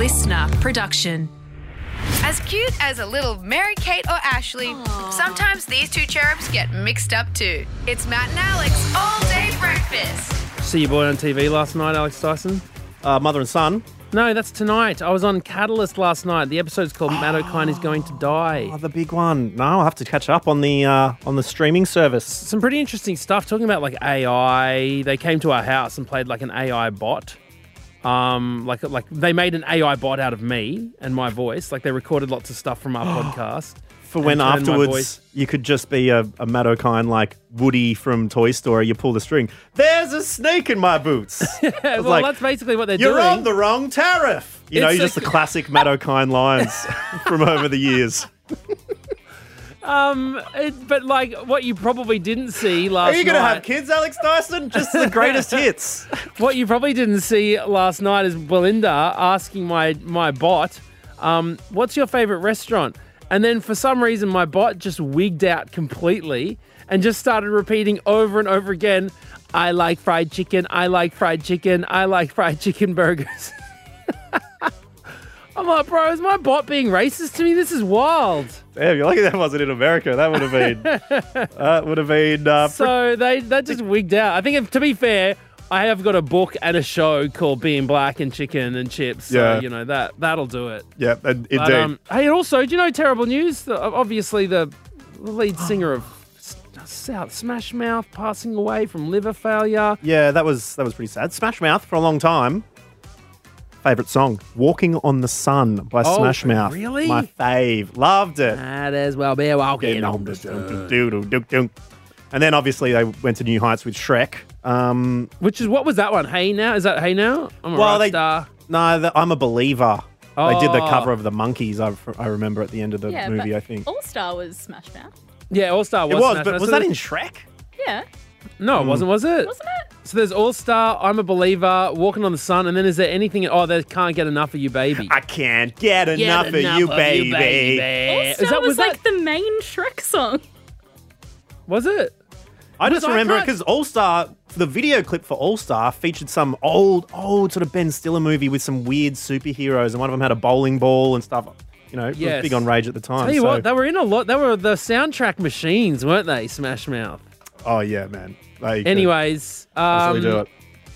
listener production. As cute as a little Mary Kate or Ashley, sometimes these two cherubs get mixed up too. It's Matt and Alex all day breakfast. See your boy on TV last night, Alex Dyson? Uh, mother and son. No, that's tonight. I was on Catalyst last night. The episode's called Matt Okine is Going to Die. Oh, the big one. No, I'll have to catch up on the uh, on the streaming service. Some pretty interesting stuff talking about like AI. They came to our house and played like an AI bot. Um, like like they made an AI bot out of me and my voice. Like they recorded lots of stuff from our podcast. For when and turned my afterwards you could just be a, a Matt Okine like Woody from Toy Story. You pull the string. There's a snake in my boots. Well, like, that's basically what they're doing. You're doing. on the wrong tariff. You know, It's you're just the classic Matt Okine lines from over the years. Um, it, but like what you probably didn't see last Are you going to have kids, Alex Dyson? Just the greatest hits. What you probably didn't see last night is Belinda asking my my bot, um, "What's your favorite restaurant?" And then for some reason, my bot just wigged out completely and just started repeating over and over again, "I like fried chicken. I like fried chicken. I like fried chicken burgers." I'm like, bro, is my bot being racist to me? This is wild. Damn, you're lucky that wasn't in America. That would have been. that would have been. Uh, So they that just wigged out. I think, if, to be fair, I have got a book and a show called Being Black and Chicken and Chips. So, Yeah. you know that that'll do it. yeah, and- indeed. But, um, hey, and also, do you know terrible news? The- Obviously, the lead singer of South Smash Mouth passing away from liver failure. Yeah, that was that was pretty sad. Smash Mouth for a long time. Favorite song, "Walking on the Sun" by Oh, Smash Mouth. really? My fave. Loved it. Might as well be walking on the Doo-doo-doo-doo. And then obviously they went to new heights with Shrek. Um, Which is what was that one? Hey now, is that Hey now? I'm a Well, rock they- star. no, the, I'm a believer. They did the Oh. cover of the Monkees. I, I remember at the end of the Yeah, movie. but I think All Star was Smash Mouth. Yeah, All Star it was. was, Smash but Mouth. was So that in Shrek? Yeah, No, it wasn't. Was it? wasn't it? So there's All Star, I'm a Believer, Walking on the Sun, and then is there anything? Oh, they can't get enough of you, baby. I can't get Get enough, of you, baby. All Is Star that was, was that like the main Shrek song. was it? I just I remember it can't- because All Star, the video clip for All Star featured some old, old sort of Ben Stiller movie with some weird superheroes, and one of them had a bowling ball and stuff. You know, it Yes. was big on Rage at the time. Tell you so- what, they were in a lot. They were the soundtrack machines, weren't they? Smash Mouth. Oh yeah, man. They could Anyways, easily do um, it.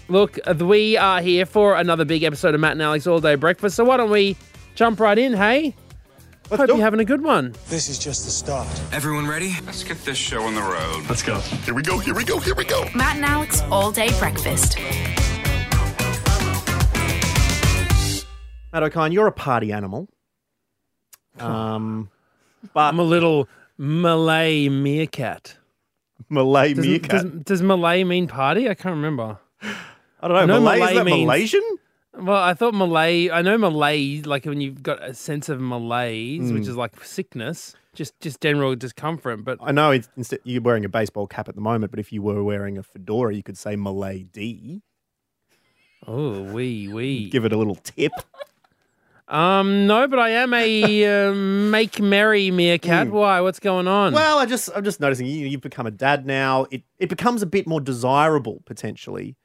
look, uh, we are here for another big episode of Matt and Alex All Day Breakfast. So why don't we jump right in? Hey, Let's hope do you're having a good one. This is just the start. Everyone ready? Let's get this show on the road. Let's go. Here we go, here we go, here we go. Matt and Alex all day breakfast. Matt Okine, you're a party animal. Um, but I'm a little Malay meerkat. Malay Does, meerkat. does, does Malay mean party? I can't remember. I don't know. know Malay, Malay is that means- Malaysian? Well, I thought Malay. I know Malay, like when you've got a sense of malaise, Hmm. which is like sickness, just just general discomfort. But I know it's, instead you're wearing a baseball cap at the moment, but if you were wearing a fedora, you could say Malay D. oh, wee wee. Give it a little tip. Um, no, but I am a uh, make merry meerkat. Why? What's going on? Well, I just I'm just noticing you you've become a dad now. It it becomes a bit more desirable potentially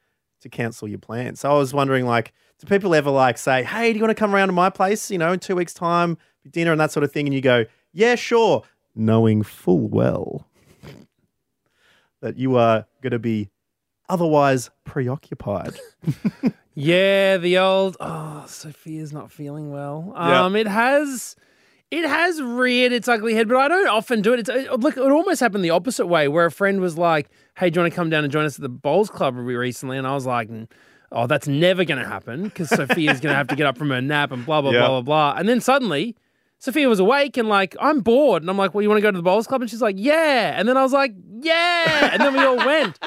to cancel your plans. So I was wondering, like, do people ever like say, "Hey, do you want to come around to my place? You know, in two weeks' time, for dinner and that sort of thing?" And you go, "Yeah, sure," knowing full well that you are going to be otherwise preoccupied. yeah, the old. Oh, Sophia's not feeling well. Um, it has. It has reared its ugly head, but I don't often do it. It's, it, look, it almost happened the opposite way, where a friend was like, "Hey, do you want to come down and join us at the bowls club recently?" And I was like, "Oh, that's never going to happen because Sophia's going to have to get up from her nap and blah blah Yeah. blah blah blah." And then suddenly, Sophia was awake and like, "I'm bored," and I'm like, "Well, you want to go to the bowls club?" And she's like, "Yeah," and then I was like, "Yeah," and then we all went.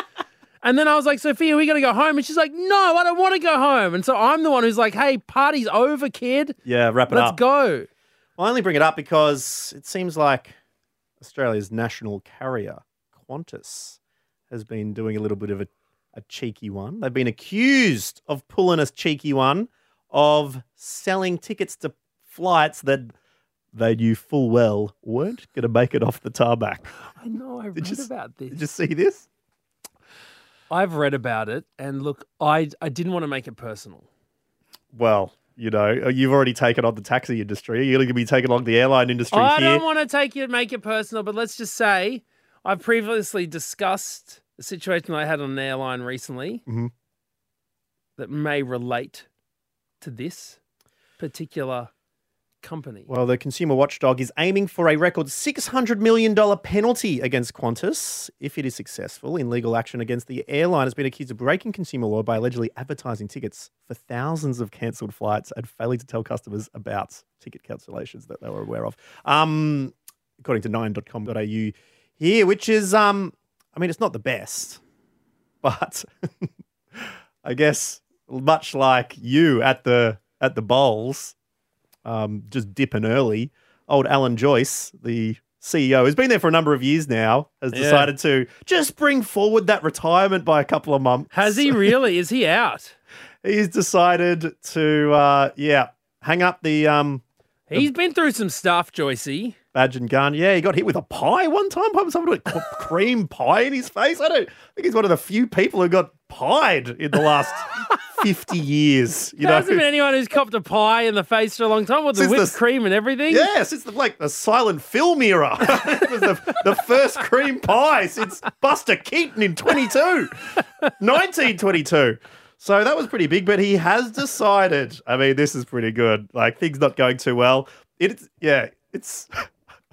And then I was like, Sophia, we got to go home. And she's like, no, I don't want to go home. And so I'm the one who's like, hey, party's over, kid. Yeah, wrap it up. Let's up. go. I only bring it up because it seems like Australia's national carrier, Qantas, has been doing a little bit of a, a cheeky one. They've been accused of pulling a cheeky one of selling tickets to flights that they knew full well weren't going to make it off the tarmac. I know, I read you about this. Did you see this? I've read about it. And look, I, I didn't want to make it personal. Well, You know, you've already taken on the taxi industry. You're going to be taking on the airline industry I here. don't want to take it, make it personal, but let's just say I've previously discussed a situation I had on an airline recently Mhm. that may relate to this particular company. Well, the consumer watchdog is aiming for a record $600 million penalty against Qantas if it is successful in legal action against the airline. Has been accused of breaking consumer law by allegedly advertising tickets for thousands of cancelled flights and failing to tell customers about ticket cancellations that they were aware of. Um, according to 9.com.au here, which is, um, I mean, it's not the best, but I guess much like you at the at the bowls, um, just dipping early. Old Alan Joyce, the CEO, who's been there for a number of years now, has Yeah. decided to just bring forward that retirement by a couple of months. Has he really? Is he out? He's decided to, uh, yeah, hang up the um, He's been through some stuff, Joycey. badge and gun. Yeah, he got hit with a pie one time. Someone put c- cream pie in his face. I don't I think he's one of the few people who got pied in the last 50 years. You There know, hasn't been anyone who's copped a pie in the face for a long time with the whipped the- cream and everything. Yeah, since the, like the silent film era. it was the, the first cream pie since Buster Keaton in 22, 1922. So that was pretty big, but he has decided. I mean, this is pretty good. Like things not going too well. It's yeah, it's.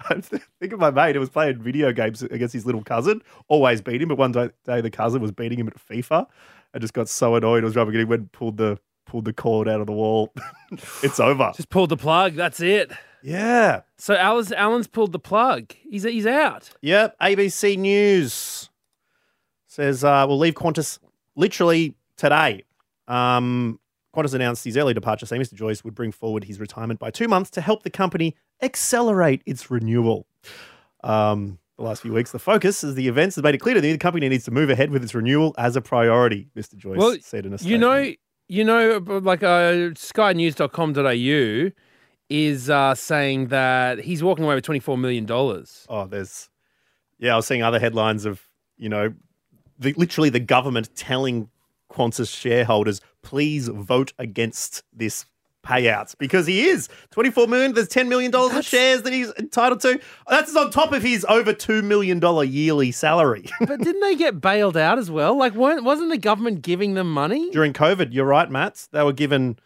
I think of my mate who was playing video games against his little cousin. Always beat him, but one day, day the cousin was beating him at FIFA, and just got so annoyed. I was rubbing it. He went and pulled the pulled the cord out of the wall. it's over. Just pulled the plug. That's it. Yeah. So Alan's, Alan's pulled the plug. He's he's out. Yep, ABC News says uh, we'll leave Qantas literally today. Um, Qantas announced his early departure, saying Mr. Joyce would bring forward his retirement by two months to help the company accelerate its renewal. Um, the last few weeks, the focus is the events have made it clear to the company needs to move ahead with its renewal as a priority. Mr. Joyce Well, said in a statement. You know, you know, like uh, SkyNews.com.au is uh, saying that he's walking away with twenty four million dollars. Oh, there's, yeah, I was seeing other headlines of, you know, the, literally the government telling Qantas shareholders, please vote against this payout because he is 24 million. There's 10 million dollars of shares that he's entitled to. That's on top of his over two million dollar yearly salary. But didn't they get bailed out as well? Like, weren't, wasn't the government giving them money? During COVID, you're right, Matt. They were given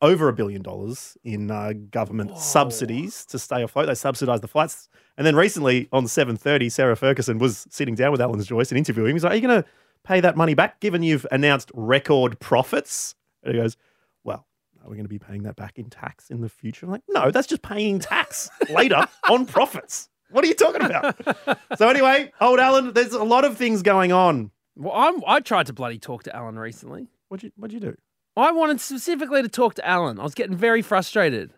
over a billion dollars in uh, government subsidies to stay afloat. They subsidised the flights. And then recently on 7.30, Sarah Ferguson was sitting down with Alan Joyce and interviewing him. He's like, are you going to pay that money back given you've announced record profits? And he goes, well, are we going to be paying that back in tax in the future? I'm like, no, that's just paying tax later on profits. What are you talking about? so anyway, old Alan, there's a lot of things going on. Well, I'm, I tried to bloody talk to Alan recently. What'd you, what'd you do? I wanted specifically to talk to Alan. I was getting very frustrated.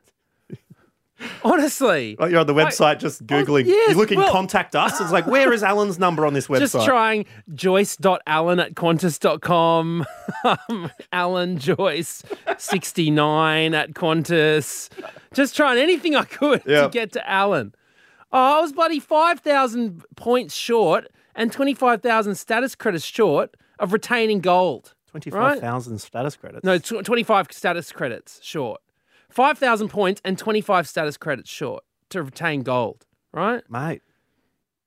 Honestly. Oh, you're on the website just Googling. yes, you're looking well- contact us. It's like, where is Alan's number on this website? Just trying joyce.allen at qantas.com. um, Alan Joyce 69 at Qantas. Just trying anything I could to get to Alan. Oh, I was bloody 5,000 points short and 25,000 status credits short of retaining gold. 25,000 status credits. No, tw 25 status credits short. 5,000 points and 25 status credits short to retain gold, right? Mate,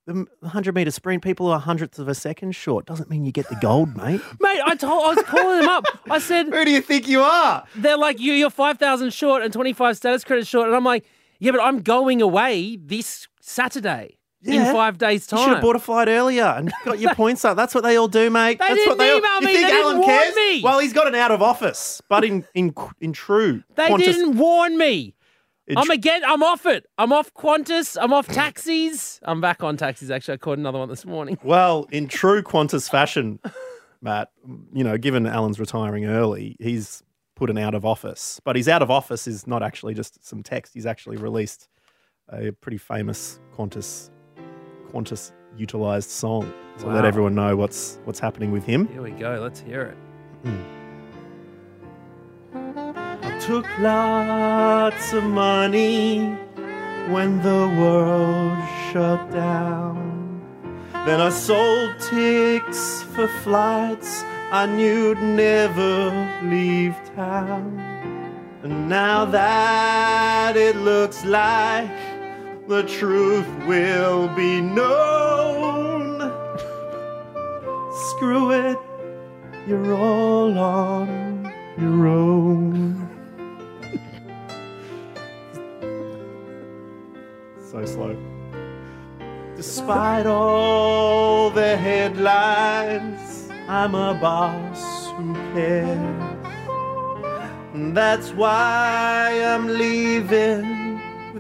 the 100 meter sprint, people are hundredths of a second short. Doesn't mean you get the gold, mate. Mate, I told I was calling them up. I said Who do you think you are? they're like you you're 5,000 short and 25 status credits short and I'm like, "Yeah, but I'm going away this Saturday Yeah. in 5 days time. You should have bought a flight earlier and got your points up. That's what they all do, mate. They That's didn't what they all, email you think They didn't Alan warn cares? me. Well, he's got an out of office, but in in in true they Qantas- didn't warn me. in I'm again. I'm off it. I'm off Qantas. I'm off taxis. I'm back on taxis. Actually, I caught another one this morning. Well, in true Qantas fashion, Matt, you know, given Alan's retiring early, he's put an out of office. But his out of office is not actually just some text. He's actually released a pretty famous Qantas Qantas utilized song to let everyone know what's what's happening with him. Here we go. Let's hear it. Hmm. I took lots of money when the world shut down. Then I sold ticks for flights I knew'd never leave town. And now that it looks like the truth will be known, screw it, you're all on your own. so slow. Despite all the headlines, I'm a boss who cares. And That's why I'm leaving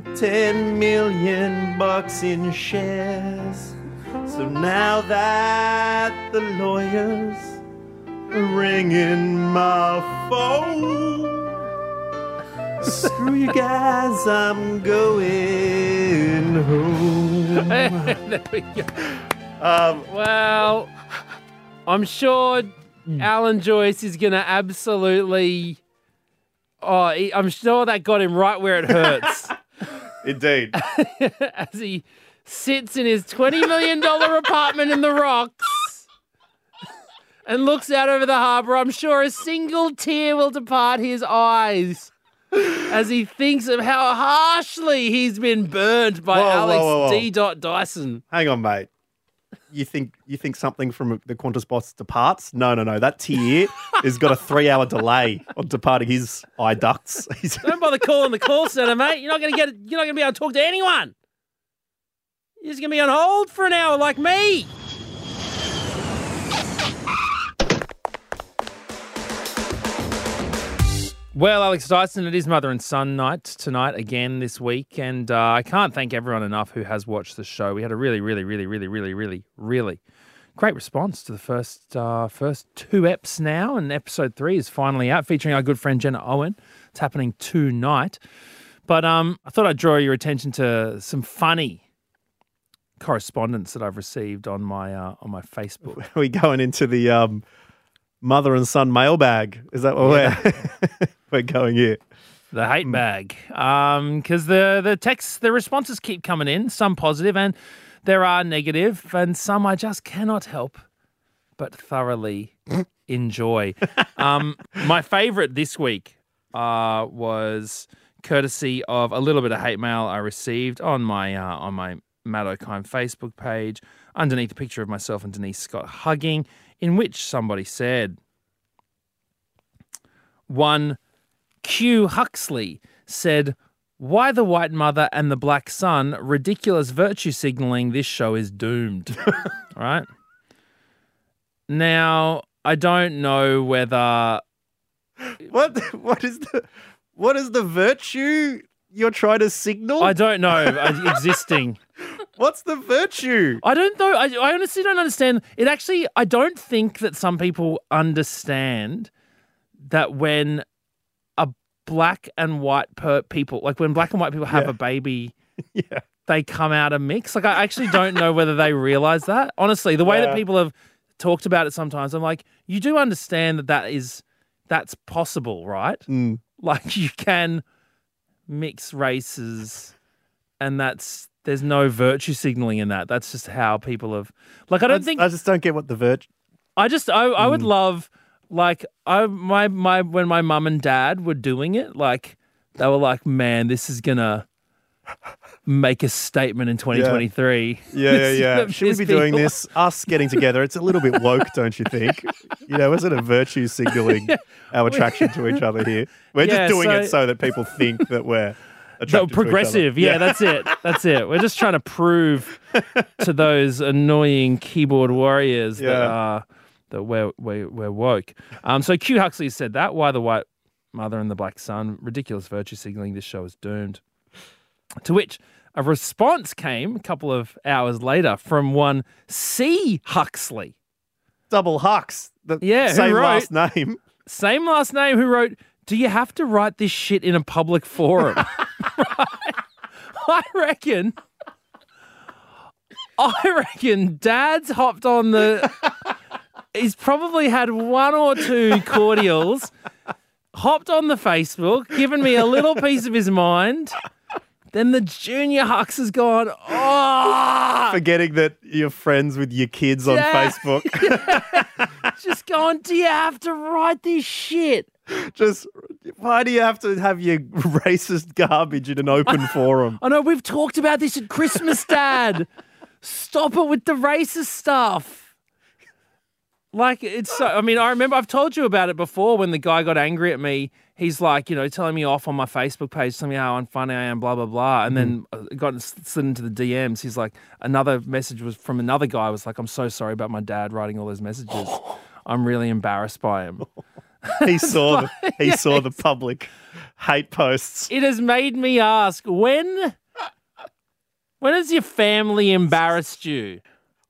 with 10 million bucks in shares. So now that the lawyers are ringing my phone, screw you guys, I'm going home. there we go. Um, Well, I'm sure Alan Joyce is going to absolutely. Oh, I'm sure that got him right where it hurts indeed. as he sits in his $20 million apartment in the rocks and looks out over the harbour. I'm sure a single tear will depart his eyes as he thinks of how harshly he's been burned by Whoa, Alex whoa, whoa. D. Dot Dyson. Hang on, mate. You think you think something from the Qantas boss departs? No, no, no. That tear has got a three-hour delay on departing his eye ducts. Don't bother calling the call center, mate. You're not gonna get. You're not gonna be able to talk to anyone. You're just gonna be on hold for an hour like me. Well, Alex Dyson, it is mother and son night tonight again this week, and uh, I can't thank everyone enough who has watched the show. We had a really, really, really, really, really, really, really great response to the first uh, first two eps now, and episode three is finally out, featuring our good friend Jenna Owen. It's happening tonight. But um, I thought I'd draw your attention to some funny correspondence that I've received on my uh, on my Facebook. Are we going into the um, mother and son mailbag? Is that what we're we're going here? The hate bag, because the the texts, the responses keep coming in. Some positive, and there are negative, and some I just cannot help but thoroughly enjoy. Um, my favourite this week uh, was courtesy of a little bit of hate mail I received on my uh, on my Matt Okine Facebook page, underneath a picture of myself and Denise Scott hugging, in which somebody said, one Q Huxley said, Why the white mother and the black son? Ridiculous virtue signaling. This show is doomed. right? Now, I don't know whether. What what is the what is the virtue you're trying to signal? I don't know uh, existing. What's the virtue? I don't know. I, I honestly don't understand. It actually, I don't think that some people understand that when a black and white per people, like when black and white people have Yeah. a baby, Yeah. they come out a mix. Like I actually don't know whether they realize that. Honestly, the way Yeah. that people have talked about it sometimes, I'm like, you do understand that that is that's possible, right? Mm. Like you can mix races, and that's there's no virtue signaling in that. That's just how people have. Like I don't I, think I just don't get what the virtue. I just I, I Mm. would love like I my my when my mum and dad were doing it, like they were like, man, this is gonna make a statement in 2023. Yeah, yeah, is yeah. Should we be doing this? Us getting together. It's a little bit woke, don't you think? You know, isn't it virtue signaling our attraction to each other here? We're Yeah, just doing it so- so that people think that we're No, attracted to each other. progressive. Yeah, that's it. That's it. We're just trying to prove to those annoying keyboard warriors that Yeah. uh, that we're, we're we're woke. Um, so Q Huxley said that. Why the white mother and the black son? Ridiculous virtue signaling. This show is doomed. To which a response came a couple of hours later from one C Huxley, double Hux. The Yeah, same wrote- last name. same last name, who wrote, "Do you have to write this shit in a public forum?" I reckon. I reckon Dad's hopped on the. He's probably had one or two cordials, hopped on the Facebook, given me a little piece of his mind. Then the junior Hux has gone, oh, Forgetting that you're friends with your kids on Yeah. Facebook. just going, do you have to write this shit? just Why do you have to have your racist garbage in an open forum? I know we've talked about this at Christmas, Dad. Stop it with the racist stuff. Like it's so. I mean, I remember I've told you about it before when the guy got angry at me. He's like, you know, telling me off on my Facebook page, telling me how unfunny I am, blah blah blah, and then uh, got slid into the DMs. He's like, another message was from another guy. Was like, I'm so sorry about my dad writing all those messages. I'm really embarrassed by him. He saw the, he saw the public hate posts. It has made me ask when. When has your family embarrassed you?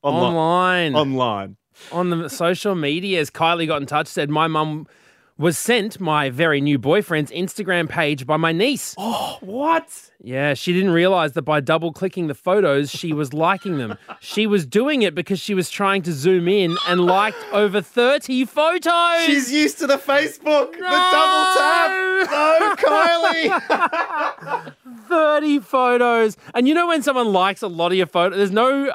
Onli- Online. Online. on the social medias, Kylie got in touch, said my mum was sent my very new boyfriend's Instagram page by my niece. Oh, what? Yeah, she didn't realize that by double clicking the photos, she was liking them. She was doing it because she was trying to zoom in and liked over 30 photos. She's used to the Facebook, the double tap. No, Kylie. 30 photos. And you know when someone likes a lot of your photos, there's no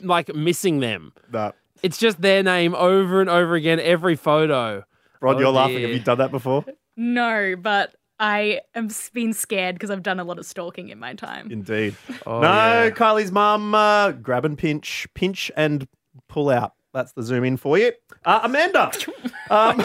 like missing them. no. It's just their name over and over again every photo. Rod, Oh, you're laughing. Have you done that before? No, but I am s- been scared because I've done a lot of stalking in my time. Indeed. Oh, no, yeah. Kylie's mum, uh, grab and pinch, pinch and pull out. That's the zoom in for you. Uh, Amanda. Um,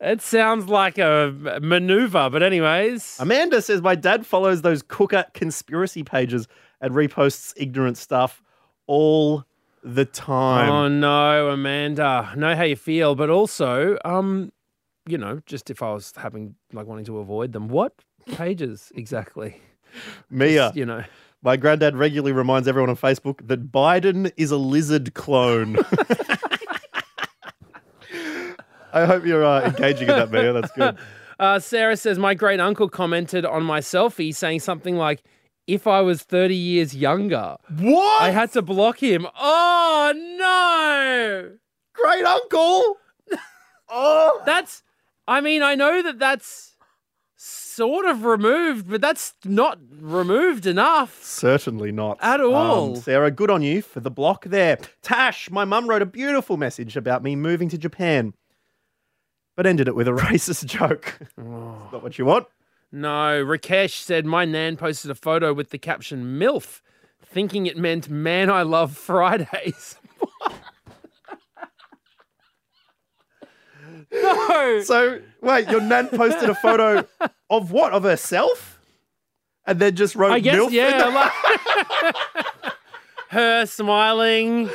It sounds like a maneuver, but anyways. Amanda says my dad follows those cooker conspiracy pages and reposts ignorant stuff all the time. Oh no, Amanda. Know how you feel, but also, um, you know, just if I was having like wanting to avoid them, what pages exactly? Mia, You know. my granddad regularly reminds everyone on Facebook that Biden is a lizard clone. I hope you're uh, engaging in that, Mia. That's good. Uh, Sarah says my great uncle commented on my selfie saying something like, "If I was thirty years younger, What? I had to block him." Oh no! great uncle. oh, That's. I mean, I know that that's sort of removed, but that's not removed enough. certainly not At all. Um, Sarah, good on you for the block there. Tash, my mum wrote a beautiful message about me moving to Japan, but ended it with a racist joke. It's not what you want. No, Rakesh said my nan posted a photo with the caption MILF, thinking it meant man I love Fridays. no. So wait, your nan posted a photo of what? Of herself, and then just wrote I guess, MILF yeah. Like, her smiling,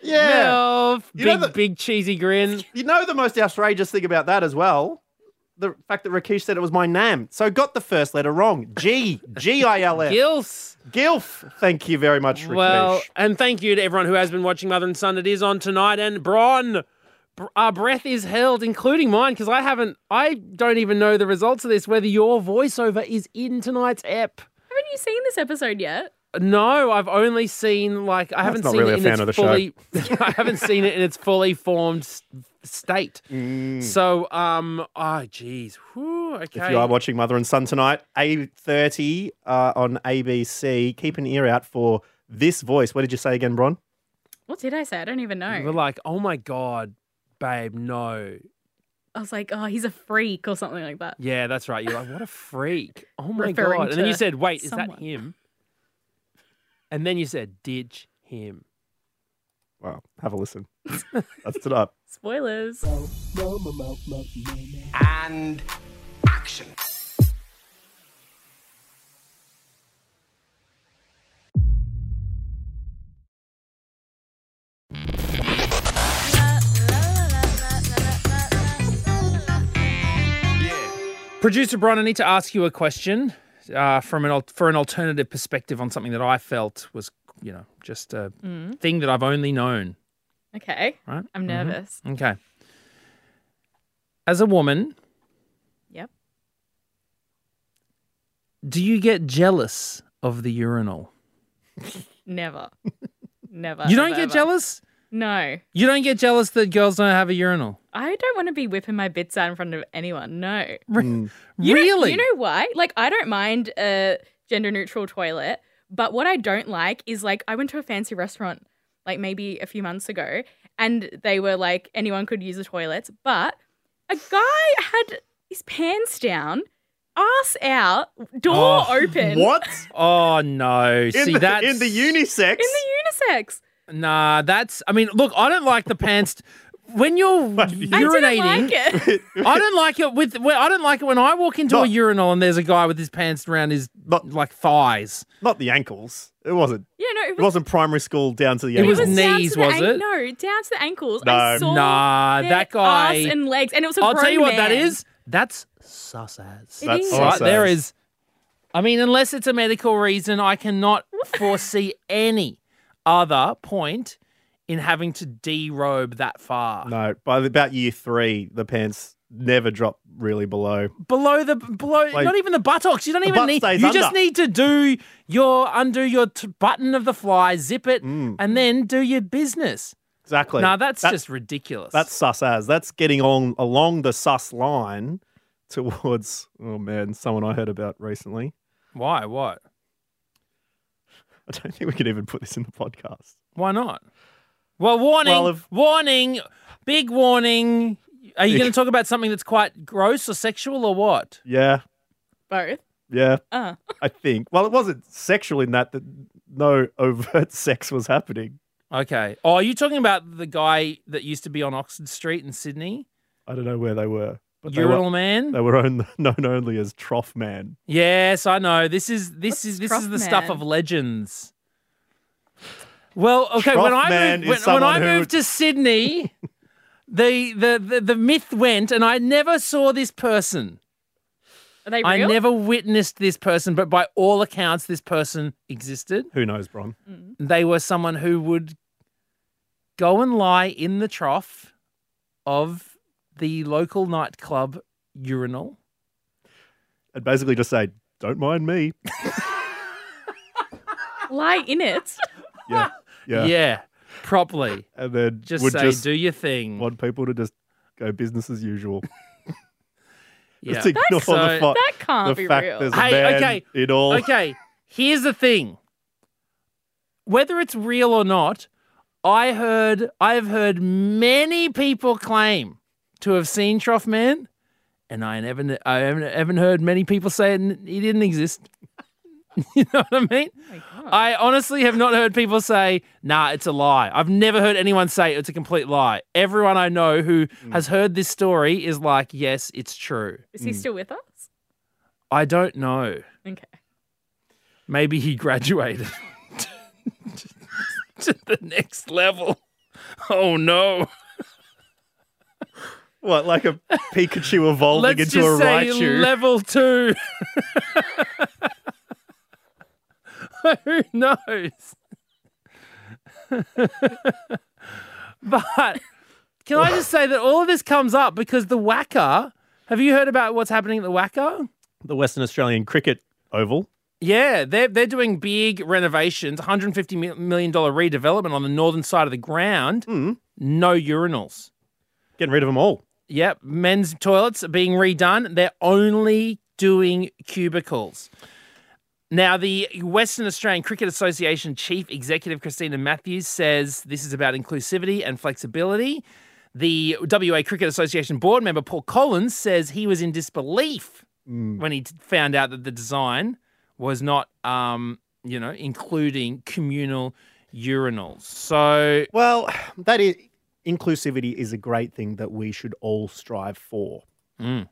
yeah. MILF, You big, the- big cheesy grin. You know the most outrageous thing about that as well? The fact that Rakesh said it was my nam. So got the first letter wrong. G. G I L F. Gills. Gilf. Thank you very much, Rakesh. Well, and thank you to everyone who has been watching Mother and Son. It is on tonight, and Bron, our breath is held, including mine, because I haven't, I don't even know the results of this. Whether your voiceover is in tonight's ep. Haven't you seen this episode yet? No, I've only seen like I haven't not seen really it a in fan its of the show. fully. I haven't seen it in its fully formed s- state. Mm. So, um, oh, geez, Whew, okay. If you are watching Mother and Son tonight, eight thirty uh, on ABC. Keep an ear out for this voice. What did you say again, Bron? What did I say? I don't even know. We're like, oh my god, babe, no. I was like, oh, he's a freak or something like that. Yeah, that's right. You're like, what a freak. Oh my Referring god. And then you said, wait, is that him? And then you said, ditch him. Wow. have a listen. That's tonight. Spoilers. And action. Producer Bron, I need to ask you a question uh, from an al- for an alternative perspective on something that I felt was, you know, just a thing that I've only known. Okay. Right? I'm mm-hmm. nervous. Okay. As a woman, Yep. do you get jealous of the urinal? Never. Never. You don't ever, get ever. jealous? No. You don't get jealous that girls don't have a urinal? I don't want to be whipping my bits out in front of anyone. No. Re- mm. You really? Know, you know why? Like, I don't mind a gender neutral toilet, but what I don't like is like, I went to a fancy restaurant like maybe a few months ago and they were like, anyone could use the toilets, but a guy had his pants down, ass out, door Oh, open. What? Oh no! In See the, that's in the unisex? In the unisex. Nah, that's. I mean, look, I don't like the pants. When you're I didn't urinating, like it. I don't like it with. When, I don't like it when I walk into a urinal and there's a guy with his pants around his Not- like thighs. Not the ankles. It wasn't. yeah, no, it It was, wasn't primary school down to the It was ankles. down knees, the was an- it? No, down to the ankles. No. I saw Nah, their that guy- ass and legs, and it was a I'll tell you grown what that man. is. That's sus as. It That's is. All right, sus there as. I mean, unless it's a medical reason, I cannot foresee any other point in having to derobe that far. No, by the, about year three, the pants never drop really below. below the below Like- not even the buttocks you don't even need you just need to do your undo your t- button of the fly zip it Mm. and then do your business Exactly. no that's That- just ridiculous That's sus as. That's getting on along the sus line towards, oh man, someone I heard about recently. why what I don't think we could even put this in the podcast. why not well warning Well, if- warning big warning are you going to talk about something that's quite gross or sexual or what Yeah, Both. yeah, Uh. I think. Well, it wasn't sexual in that, that no overt sex was happening. okay oh are you talking about the guy that used to be on oxford street in sydney I don't know where they were, but they were, man they were own, known only as Trough Man. Yes, I know. This is this What's is this is Trough the stuff of legends. Well, okay, when I moved when, when someone I who- moved to Sydney, the, the the the myth went, and I never saw this person. Are they real? I never witnessed this person, but by all accounts, this person existed. Who knows, Bron? Mm. They were someone who would go and lie in the trough of the local nightclub urinal. And basically just say, don't mind me. Lie in it. Yeah. Yeah, Yeah. properly. And then Just say, just do your thing. want people to just go business as usual. yeah. Just ignore So- the, fa- That can't the be fact real. there's a Hey, man okay, in all. Okay, here's the thing. Whether it's real or not, I heard I have heard many people claim to have seen Trough Man, and I never I haven't, haven't heard many people say it, he didn't exist. you know what I mean? I honestly have not heard people say, "Nah, it's a lie." I've never heard anyone say it's a complete lie. Everyone I know who Hmm. has heard this story is like, "Yes, it's true." Is he still with us? I don't know. Okay. Maybe he graduated to the next level. Oh no. What, like a Pikachu evolving Let's into a just say Raichu? level two. Who knows? but can I just say that all of this comes up because the WACA, have you heard about what's happening at the WACA? the Western Australian Cricket Oval. Yeah, they're they're doing big renovations, $150 million redevelopment on the northern side of the ground. Hmm. No urinals. Getting rid of them all. Yep, men's toilets are being redone. They're only doing cubicles. Now, the Western Australian Cricket Association Chief Executive Christina Matthews says this is about inclusivity and flexibility. The WA Cricket Association board member Paul Collins says he was in disbelief when he t- found out that the design was not, um, you know, including communal urinals. So, Well, that is inclusivity is a great thing that we should all strive for. Mm.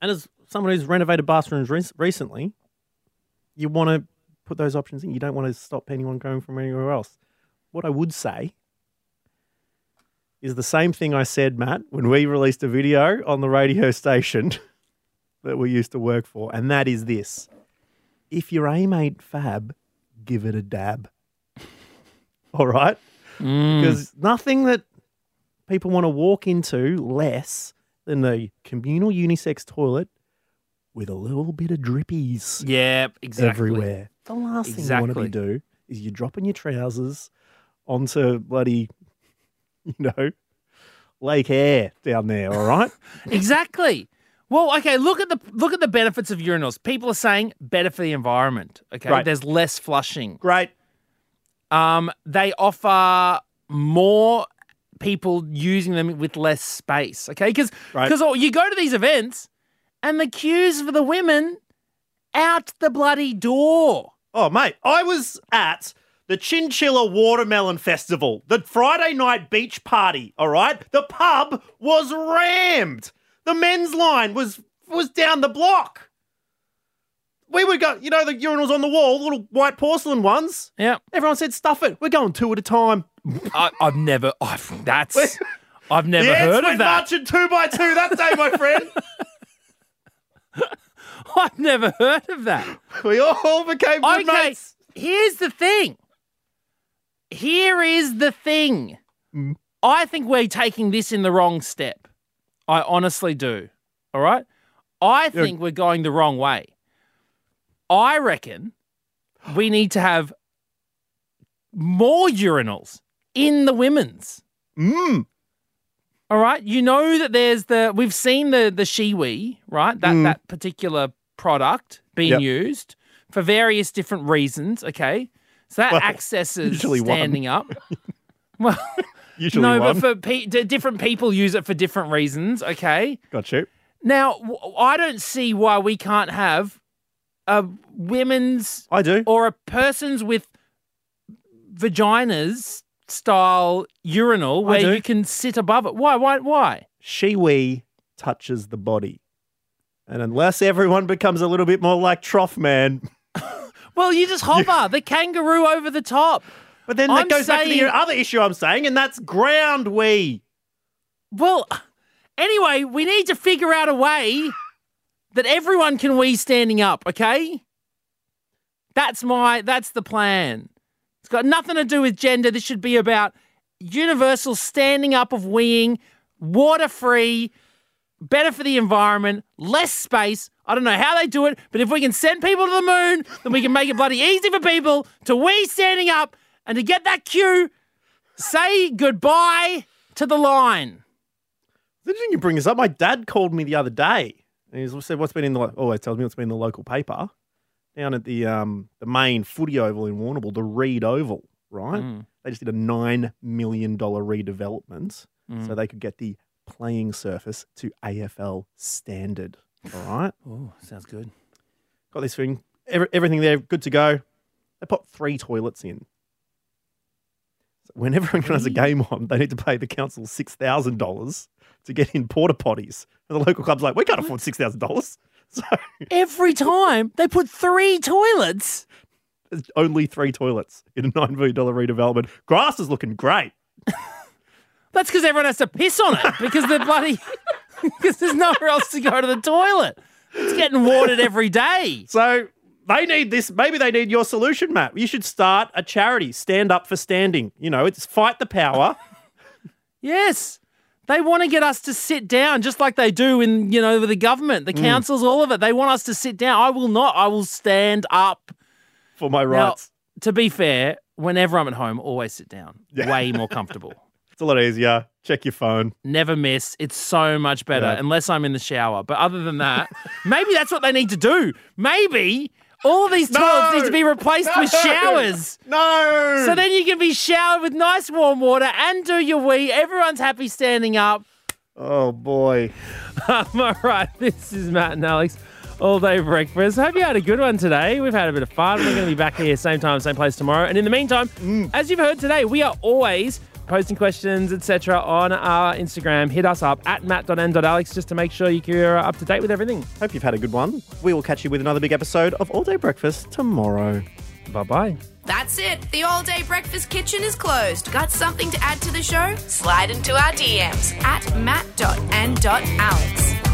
And as someone who's renovated bathrooms rec- recently, you want to put those options in. You don't want to stop anyone going from anywhere else. What I would say is the same thing I said, Matt, when we released a video on the radio station that we used to work for, and that is this: if your aim ain't fab, give it a dab. All right mm. because nothing that people want to walk into less than the communal unisex toilet with a little bit of drippies yeah, exactly. everywhere. The last thing you want to be do is you're dropping your trousers onto bloody, you know, Lake Air down there. All right, Exactly. Well, okay, look at the look at the benefits of urinals. People are saying better for the environment. Okay. Right. There's less flushing. great. Um, they offer more people using them with less space. Okay, because Right. you go to these events and the queues for the women out the bloody door. Oh, mate, I was at the Chinchilla Watermelon Festival, the Friday night beach party, all right? The pub was rammed. The men's line was was down the block. We would go, you know, the urinals on the wall, little white porcelain ones. Yeah, Everyone said, stuff it. We're going two at a time. I, I've never. I've, that's. I've never heard of that. marching two by two that day, my friend. I've never heard of that. We all became good Okay, mates. here's the thing. Here is the thing. I think we're taking this in the wrong step. I honestly do. All right? I think we're going the wrong way. I reckon we need to have more urinals in the women's. Mm. All right. You know that there's the we've seen the the Shewee, right? That Mm. that particular product being Yep. used for various different reasons. Okay. So that Well, accesses usually one. standing up. well, Usually no, one. but for pe- different people use it for different reasons. Okay. Got you. Now, w- I don't see why we can't have a women's I do. or a person's with vaginas style urinal where you can sit above it. Why? Why? Why? Shewee touches the body. And unless everyone becomes a little bit more like Trough Man, Well, you just hover the kangaroo over the top. but then that I'm goes back to saying- the other issue I'm saying, and that's ground wee. Well, anyway, we need to figure out a way that everyone can wee standing up. Okay, that's my that's the plan. Got nothing to do with gender. This should be about universal standing up of weeing, water free, better for the environment, less space. I don't know how they do it, but if we can send people to the moon, then we can make it bloody easy for people to wee standing up and to get that cue, say goodbye to the line. Interesting you bring this up. My dad called me the other day and he said, What's been in the, lo-" oh, always tells me what's been in the local paper down at the um, the main footy oval in Warrnambool, the Reid Oval, right? Mm. They just did a $9 million redevelopment Mm. so they could get the playing surface to AFL standard, all right? Oh, sounds good. Got this thing, every, everything there, good to go. They put three toilets in. So whenever anyone has a game on, they need to pay the council six thousand dollars to get in porta potties. And the local club's like, we can't afford six thousand dollars. So Every time they put three toilets. there's only three toilets in a nine million dollar redevelopment. Grass is looking great. That's because everyone has to piss on it because they're bloody. Because there's nowhere else to go to the toilet. It's getting watered every day. So they need this. Maybe they need your solution, Matt. You should start a charity. Stand up for standing. You know, it's fight the power. Yes. They want to get us to sit down just like they do in, you know, with the government, the mm. councils, all of it. They want us to sit down. I will not. I will stand up. for my Now, rights. to be fair, whenever I'm at home, always sit down. Yeah. Way more comfortable. It's a lot easier. Check your phone. Never miss. It's so much better Yeah. unless I'm in the shower. But other than that, maybe that's what they need to do. Maybe all of these toilets need to be replaced with showers. No. So then you can be showered with nice warm water and do your wee. Everyone's happy standing up. Oh boy. Um, all right, this is Matt and Alex. All day breakfast. Hope you had a good one today. We've had a bit of fun. We're going to be back here same time, same place tomorrow. And in the meantime, as you've heard today, we are always posting questions, etc., on our Instagram. Hit us up at matt.n.alex just to make sure you're up to date with everything. Hope you've had a good one. We will catch you with another big episode of All Day Breakfast tomorrow. Bye bye. That's it. The all day breakfast kitchen is closed. Got something to add to the show? Slide into our DMs at matt.and.alex.